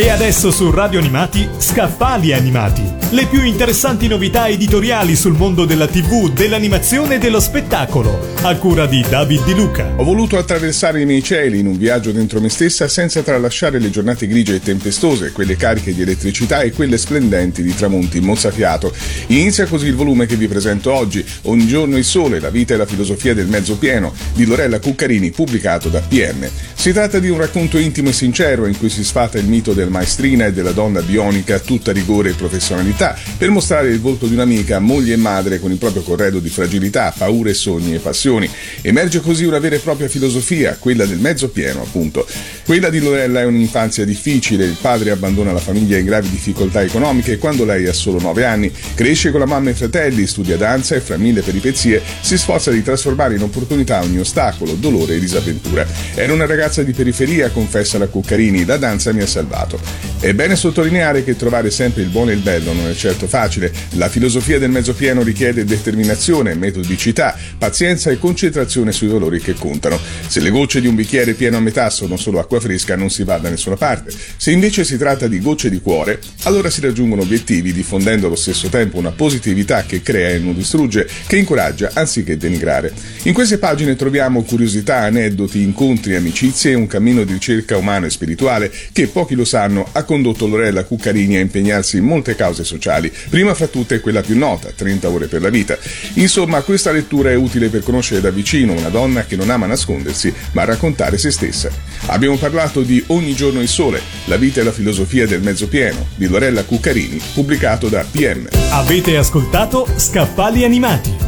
E adesso su Radio Animati, Scaffali Animati. Le più interessanti novità editoriali sul mondo della TV, dell'animazione e dello spettacolo. A cura di David Di Luca. Ho voluto attraversare i miei cieli in un viaggio dentro me stessa senza tralasciare le giornate grigie e tempestose, quelle cariche di elettricità e quelle splendenti di tramonti mozzafiato. Inizia così il volume che vi presento oggi, Ogni giorno il sole, la vita e la filosofia del mezzo pieno, di Lorella Cuccarini, pubblicato da PM. Si tratta di un racconto intimo e sincero in cui si sfata il mito del maestrina e della donna bionica tutta rigore e professionalità per mostrare il volto di un'amica, moglie e madre con il proprio corredo di fragilità, paure, sogni e passioni. Emerge così una vera e propria filosofia, quella del mezzo pieno, appunto. Quella di Lorella è un'infanzia difficile, il padre abbandona la famiglia in gravi difficoltà economiche quando lei ha solo 9 anni cresce con la mamma e i fratelli, studia danza e fra mille peripezie si sforza di trasformare in opportunità ogni ostacolo, dolore e disavventura. Era una ragazza di periferia, confessa la Cuccarini, la danza mi ha salvato. È bene sottolineare che trovare sempre il buono e il bello non è certo facile. La filosofia del mezzo pieno richiede determinazione, metodicità, pazienza e concentrazione sui valori che contano. Se le gocce di un bicchiere pieno a metà sono solo acqua fresca non si va da nessuna parte. Se invece si tratta di gocce di cuore, allora si raggiungono obiettivi diffondendo allo stesso tempo una positività che crea e non distrugge, che incoraggia anziché denigrare. In queste pagine troviamo curiosità, aneddoti, incontri, amicizie e un cammino di ricerca umano e spirituale che pochi lo sanno ha condotto Lorella Cuccarini a impegnarsi in molte cause sociali, prima fra tutte quella più nota, 30 ore per la vita. Insomma, questa lettura è utile per conoscere da vicino una donna che non ama nascondersi, ma raccontare se stessa. Abbiamo parlato di Ogni giorno il sole, la vita e la filosofia del mezzo pieno, di Lorella Cuccarini, pubblicato da PM. Avete ascoltato Scaffali Animati.